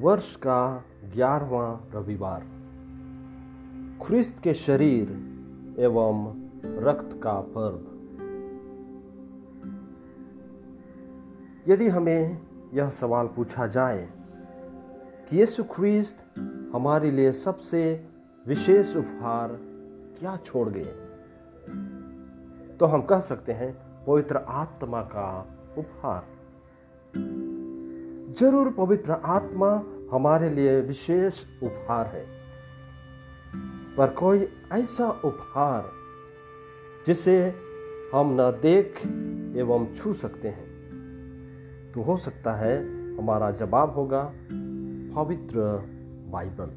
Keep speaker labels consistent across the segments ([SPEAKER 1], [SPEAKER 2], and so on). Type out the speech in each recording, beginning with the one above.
[SPEAKER 1] वर्ष का ग्यारहवा रविवार। ख्रिस्त के शरीर एवं रक्त का पर्व यदि हमें यह सवाल पूछा जाए कि यीशु ख्रिस्त हमारे लिए सबसे विशेष उपहार क्या छोड़ गए तो हम कह सकते हैं, पवित्र आत्मा का उपहार। ज़रूर पवित्र आत्मा हमारे लिए विशेष उपहार है। पर कोई ऐसा उपहार जिसे हम न देख एवं छू सकते हैं तो हो सकता है हमारा जवाब होगा पवित्र बाइबल।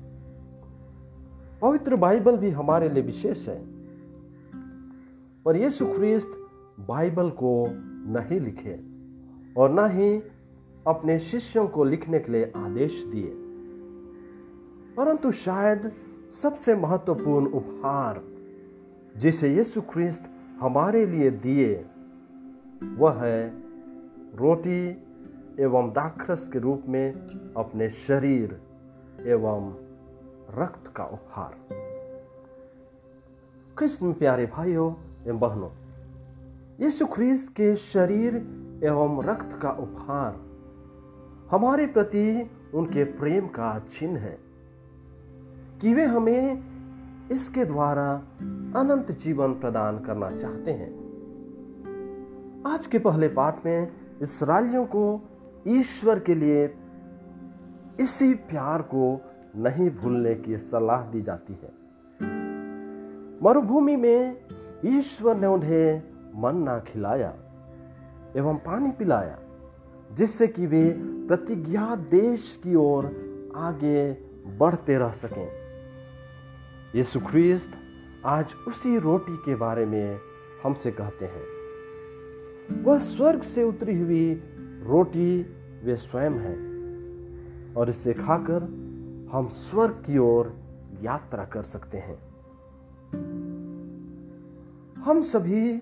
[SPEAKER 1] पवित्र बाइबल भी हमारे लिए विशेष है। पर यीशु ख्रिस्त बाइबल को नहीं लिखे और न ही अपने शिष्यों को लिखने के लिए आदेश दिए। परंतु शायद सबसे महत्वपूर्ण उपहार जिसे यीशु ख्रिस्त हमारे लिए दिए, वह है रोटी एवं दाखरस के रूप में अपने शरीर एवं रक्त का उपहार। कृष्ण प्यारे भाइयों एवं बहनों, यीशु ख्रीस्त के शरीर एवं रक्त का उपहार हमारे प्रति उनके प्रेम का चिन्ह है कि वे हमें इसके द्वारा अनंत जीवन प्रदान करना चाहते हैं। आज के पहले पाठ में इसराइलियों को ईश्वर के लिए इसी प्यार को नहीं भूलने की सलाह दी जाती है। मरुभूमि में ईश्वर ने उन्हें मन्ना खिलाया एवं पानी पिलाया। जिससे कि वे प्रतिज्ञा देश की ओर आगे बढ़ते रह सकें। यीशु ख्रिस्त आज उसी रोटी के बारे में हमसे कहते हैं। वह स्वर्ग से उतरी हुई रोटी वे स्वयं है और इसे खाकर हम स्वर्ग की ओर यात्रा कर सकते हैं। हम सभी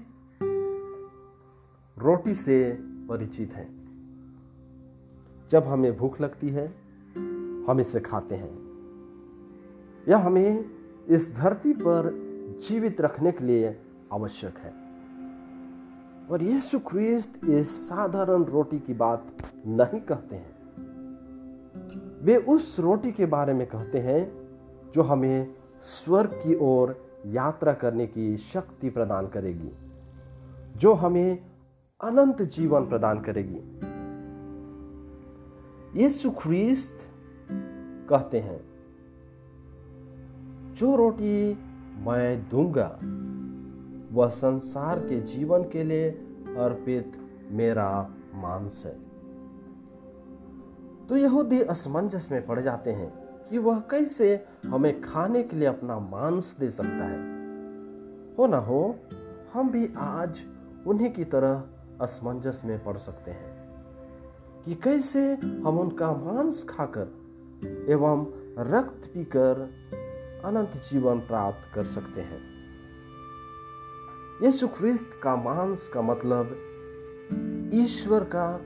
[SPEAKER 1] रोटी से परिचित हैं। जब हमें भूख लगती है, हम इसे खाते हैं। यह हमें इस धरती पर जीवित रखने के लिए आवश्यक है। और यीशु ख्रिस्त इस साधारण रोटी की बात नहीं कहते हैं। वे उस रोटी के बारे में कहते हैं, जो हमें स्वर्ग की ओर यात्रा करने की शक्ति प्रदान करेगी, जो हमें अनंत जीवन प्रदान करेगी। यीशु ख्रिस्त कहते हैं, जो रोटी मैं दूँगा, वह संसार के जीवन के लिए अर्पित मेरा मांस है। तो यहूदी असमंजस में पड़ जाते हैं कि वह कैसे हमें खाने के लिए अपना मांस दे सकता है। हो ना हो, हम भी आज उन्हीं की तरह असमंजस में पड़ सकते हैं। कि कैसे हम उनका मांस खाकर एवं रक्त पीकर अनंत जीवन प्राप्त कर सकते हैं। यीशु ख्रिस्त का मांस का मतलब ईश्वर का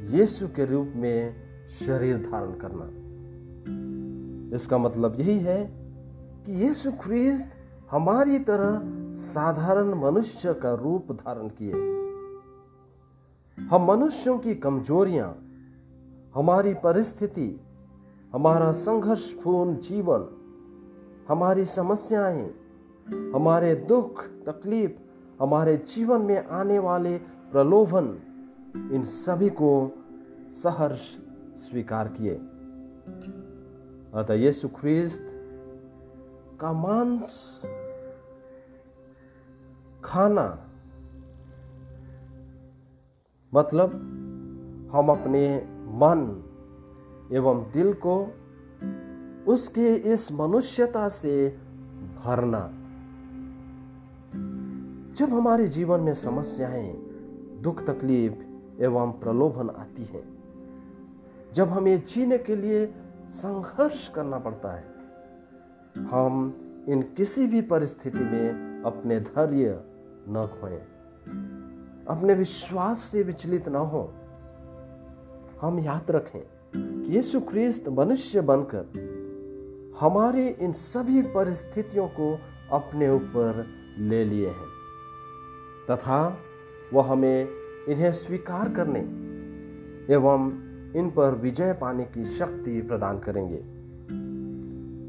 [SPEAKER 1] यीशु के रूप में शरीर धारण करना। इसका मतलब यही है कि यीशु ख्रिस्त हमारी तरह साधारण मनुष्य का रूप धारण किए। हम मनुष्यों की कमजोरियाँ, हमारी परिस्थिति, हमारा संघर्षपूर्ण जीवन, हमारी समस्याएँ, हमारे दुख, तकलीफ़, हमारे जीवन में आने वाले प्रलोभन, इन सभी को सहर्ष स्वीकार किए। अतः यीशु ख्रिस्त का मांस खाना मतलब हम अपने मन एवं दिल को उसके इस मनुष्यता से भरना। जब हमारे जीवन में समस्याएँ, दुख तकलीफ़ एवं प्रलोभन आती है, जब हमें जीने के लिए संघर्ष करना पड़ता है, हम इन किसी भी परिस्थिति में अपने धैर्य न खोए। अपने विश्वास से विचलित ना हो। हम याद रखें कि यीशु ख्रिस्त मनुष्य बनकर हमारे इन सभी परिस्थितियों को अपने ऊपर ले लिए हैं, तथा वह हमें इन्हें स्वीकार करने एवं इन पर विजय पाने की शक्ति प्रदान करेंगे।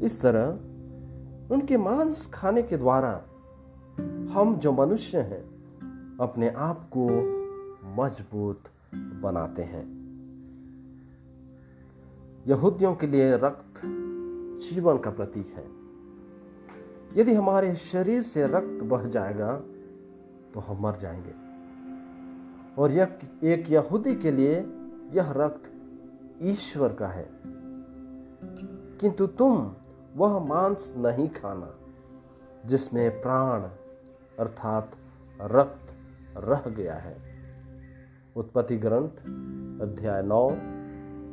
[SPEAKER 1] इस तरह उनके मांस खाने के द्वारा हम जो मनुष्य हैं अपने आप को मज़बूत बनाते हैं। यहूदियों के लिए रक्त जीवन का प्रतीक है। यदि हमारे शरीर से रक्त बह जाएगा तो हम मर जाएँगे। और यह एक यहूदी के लिए यह रक्त ईश्वर का है। किंतु तुम वह मांस नहीं खाना, जिसमें प्राण अर्थात रक्त रह गया है। उत्पत्ति ग्रंथ, अध्याय नौ,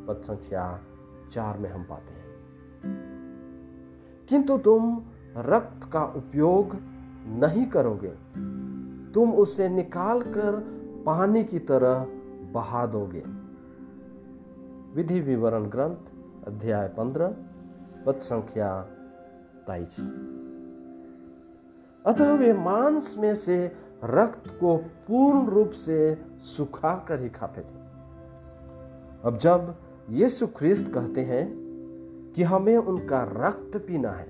[SPEAKER 1] पद संख्या चार में हम पाते हैं। किंतु तुम रक्त का उपयोग नहीं करोगे। तुम उसे निकालकर पानी की तरह बहा दोगे। विधि विवरण ग्रंथ, अध्याय पंद्रह, पद संख्या तेईस। अतः वे मांस में से रक्त को पूर्ण रूप से सुखा कर ही खाते थे। अब जब यीशु ख्रिस्त कहते हैं कि हमें उनका रक्त पीना है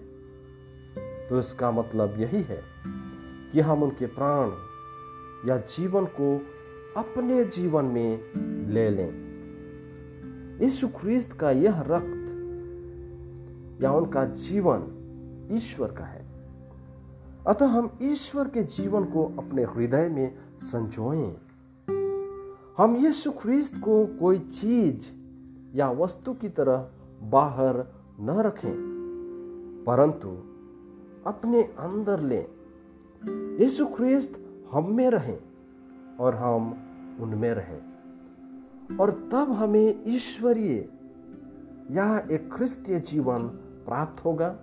[SPEAKER 1] तो इसका मतलब यही है कि हम उनके प्राण या जीवन को अपने जीवन में ले लें। यीशु ख्रिस्त का यह रक्त या उनका जीवन ईश्वर का है। अतः हम ईश्वर के जीवन को अपने हृदय में संजोएँ। हम यीशु ख्रिस्त को कोई चीज़ या वस्तु की तरह बाहर न रखें, परंतु अपने अंदर लें। यीशु ख्रिस्त हम में रहें और हम उनमें रहें। और तब हमें ईश्वरीय या एक ख्रिस्तीय जीवन प्राप्त होगा,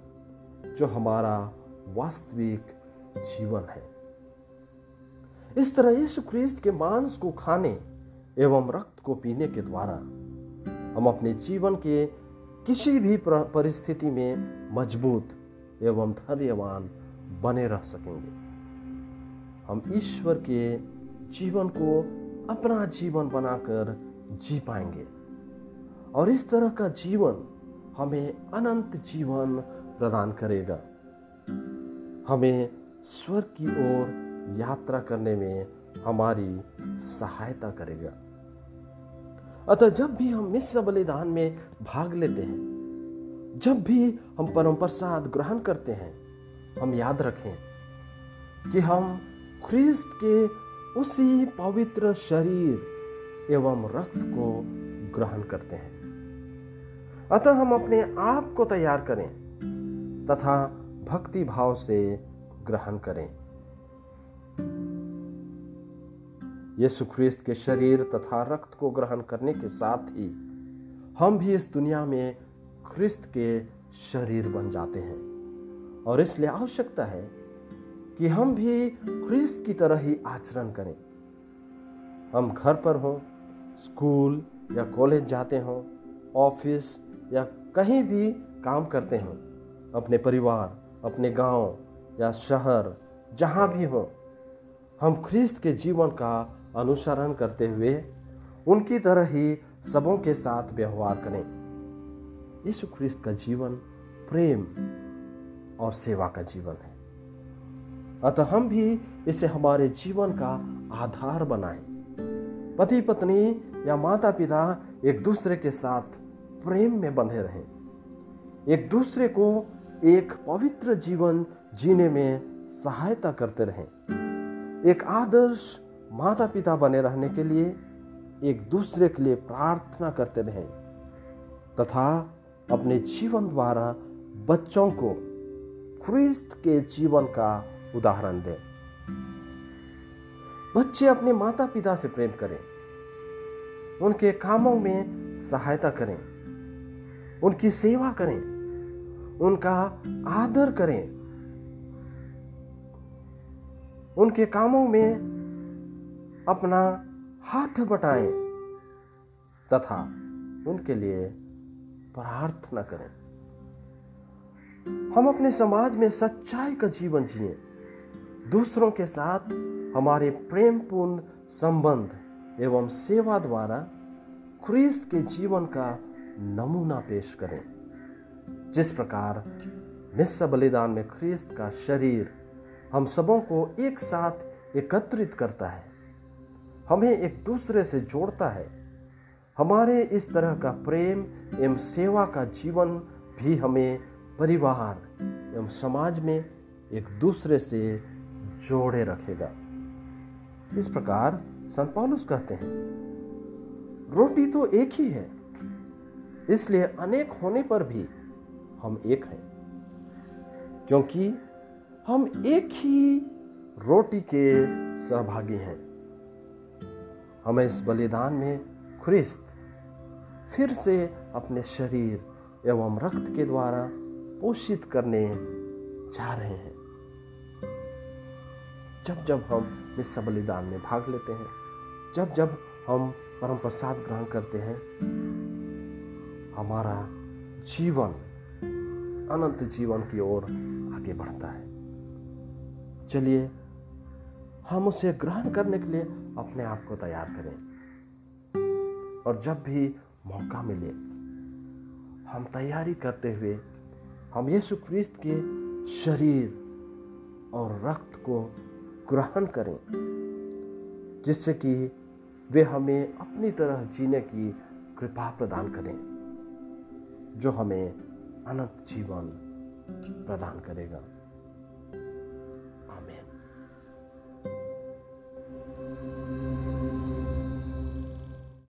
[SPEAKER 1] जो हमारा वास्तविक जीवन है। इस तरह यीशु ख्रिस्त के मांस को खाने एवं रक्त को पीने के द्वारा हम अपने जीवन के किसी भी परिस्थिति में मज़बूत एवं धैर्यवान बने रह सकेंगे। हम ईश्वर के जीवन को अपना जीवन बनाकर जी पाएँगे और इस तरह का जीवन हमें अनंत जीवन प्रदान करेगा। हमें स्वर्ग की ओर यात्रा करने में हमारी सहायता करेगा। अतः जब भी हम मिश्र बलिदान में भाग लेते हैं, जब भी हम परम प्रसाद ग्रहण करते हैं, हम याद रखें कि हम ख्रिस्त के उसी पवित्र शरीर एवं रक्त को ग्रहण करते हैं। अतः हम अपने आप को तैयार करें तथा भक्ति भाव से ग्रहण करें। यीशु ख्रिस्त के शरीर तथा रक्त को ग्रहण करने के साथ ही हम भी इस दुनिया में ख्रिस्त के शरीर बन जाते हैं। और इसलिए आवश्यकता है कि हम भी ख्रिस्त की तरह ही आचरण करें। हम घर पर हों, स्कूल या कॉलेज जाते हों, ऑफ़िस या कहीं भी काम करते हों, अपने परिवार, अपने गाँव या शहर, जहाँ भी हो, हम ख्रिस्त के जीवन का अनुसरण करते हुए उनकी तरह ही सबों के साथ व्यवहार करें। यीशु ख्रिस्त का जीवन प्रेम और सेवा का जीवन है। अतः हम भी इसे हमारे जीवन का आधार बनाएँ। पति, पत्नी या माता पिता एक दूसरे के साथ प्रेम में बंधे रहें। एक दूसरे को एक पवित्र जीवन जीने में सहायता करते रहें। एक आदर्श माता पिता बने रहने के लिए, एक दूसरे के लिए प्रार्थना करते रहें, तथा अपने जीवन द्वारा बच्चों को ख्रिस्त के जीवन का उदाहरण दें। बच्चे अपने माता पिता से प्रेम करें। उनके कामों में सहायता करें। उनकी सेवा करें। उनका आदर करें। उनके कामों में अपना हाथ बटाएँ तथा उनके लिए प्रार्थना करें। हम अपने समाज में सच्चाई का जीवन जिए। दूसरों के साथ हमारे प्रेमपूर्ण संबंध एवं सेवा द्वारा ख्रीस्त के जीवन का नमूना पेश करें। जिस प्रकार मिस्र बलिदान में ख्रीस्त का शरीर हम सबों को एक साथ एकत्रित करता है, हमें एक दूसरे से जोड़ता है। हमारे इस तरह का प्रेम एवं सेवा का जीवन भी हमें परिवार एवं समाज में एक दूसरे से जोड़े रखेगा। इस प्रकार संत पौलुस कहते हैं, रोटी तो एक ही है, इसलिए अनेक होने पर भी हम एक हैं। क्योंकि हम एक ही रोटी के सहभागी हैं। हमें इस बलिदान में ख्रिस्त फिर से अपने शरीर एवं रक्त के द्वारा पोषित करने जा रहे हैं। जब जब हम मिस्र बलिदान में भाग लेते हैं, जब जब हम परम प्रसाद ग्रहण करते हैं, हमारा जीवन अनंत जीवन की ओर आगे बढ़ता है। चलिए, हम उसे ग्रहण करने के लिए अपने आप को तैयार करें। और जब भी मौका मिले, हम तैयारी करते हुए हम यीशु क्रिस्त के शरीर और रक्त को ग्रहण करें, जिससे कि वे हमें अपनी तरह जीने की कृपा प्रदान करें, जो हमें अनंत जीवन प्रदान करेगा।